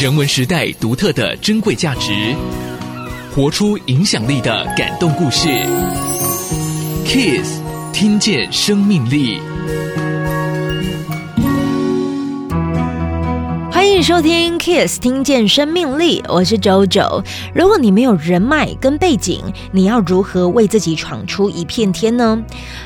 人文时代独特的珍贵价值，活出影响力的感动故事。Kiss，听见生命力。迎收听 Kiss，听见生命力。我是 JoJo。如果你没有人脉跟背景，你要如何为自己闯出一片天呢？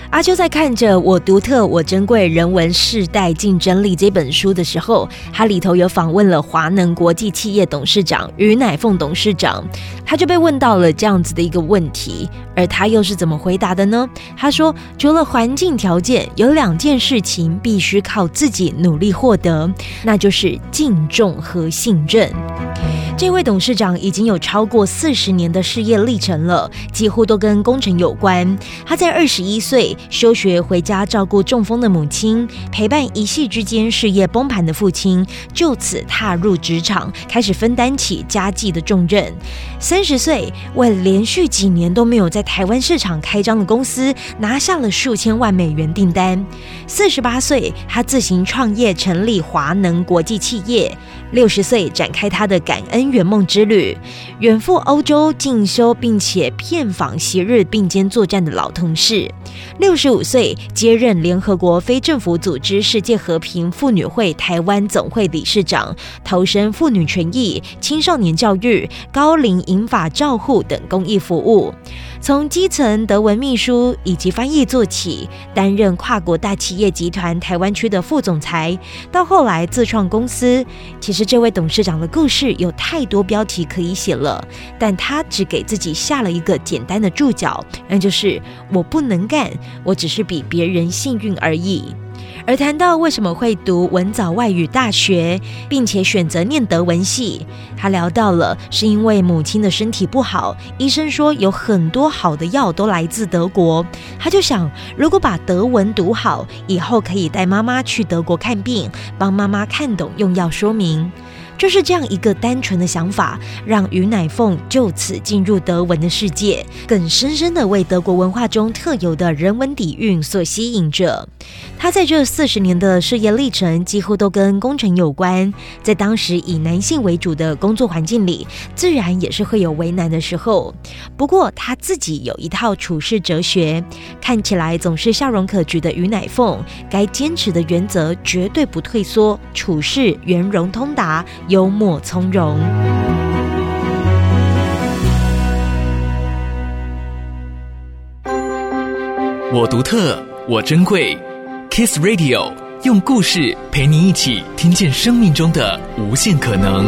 阿秋在看着《我独特我珍贵人文世代竞争力》这本书的时候，他里头有访问了华能国际企业董事长于乃凤董事长，他就被问到了这样子的一个问题，而他又是怎么回答的呢？他说，除了环境条件，有两件事情必须靠自己努力获得，那就是竞重和信任。这位董事长已经有超过四十年的事业历程了，几乎都跟工程有关。他在二十一岁休学回家照顾中风的母亲，陪伴一夕之间事业崩盘的父亲，就此踏入职场，开始分担起家计的重任。三十岁为连续几年都没有在台湾市场开张的公司，拿下了数千万美元订单。四十八岁，他自行创业，成立华能国际企业。六十岁展开他的感恩圆梦之旅，远赴欧洲进修，并且片访昔日并肩作战的老同事。六十五岁接任联合国非政府组织世界和平妇女会台湾总会理事长，投身妇女权益、青少年教育、高龄引法照护等公益服务。从基层德文秘书以及翻译做起，担任跨国大企业集团台湾区的副总裁，到后来自创公司。其实这位董事长的故事有太太多标题可以写了，但他只给自己下了一个简单的注脚，那就是我不能干，我只是比别人幸运而已。而谈到为什么会读文藻外语大学，并且选择念德文系，他聊到了是因为母亲的身体不好，医生说有很多好的药都来自德国，他就想如果把德文读好，以后可以带妈妈去德国看病，帮妈妈看懂用药说明。就是这样一个单纯的想法，让于乃凤就此进入德文的世界，更深深地为德国文化中特有的人文底蕴所吸引着。他在这四十年的事业历程，几乎都跟工程有关。在当时以男性为主的工作环境里，自然也是会有为难的时候。不过他自己有一套处事哲学，看起来总是笑容可掬的于乃凤，该坚持的原则绝对不退缩，处事圆融通达。幽默从容，我独特，我珍贵。Kiss Radio 用故事陪你一起听见生命中的无限可能。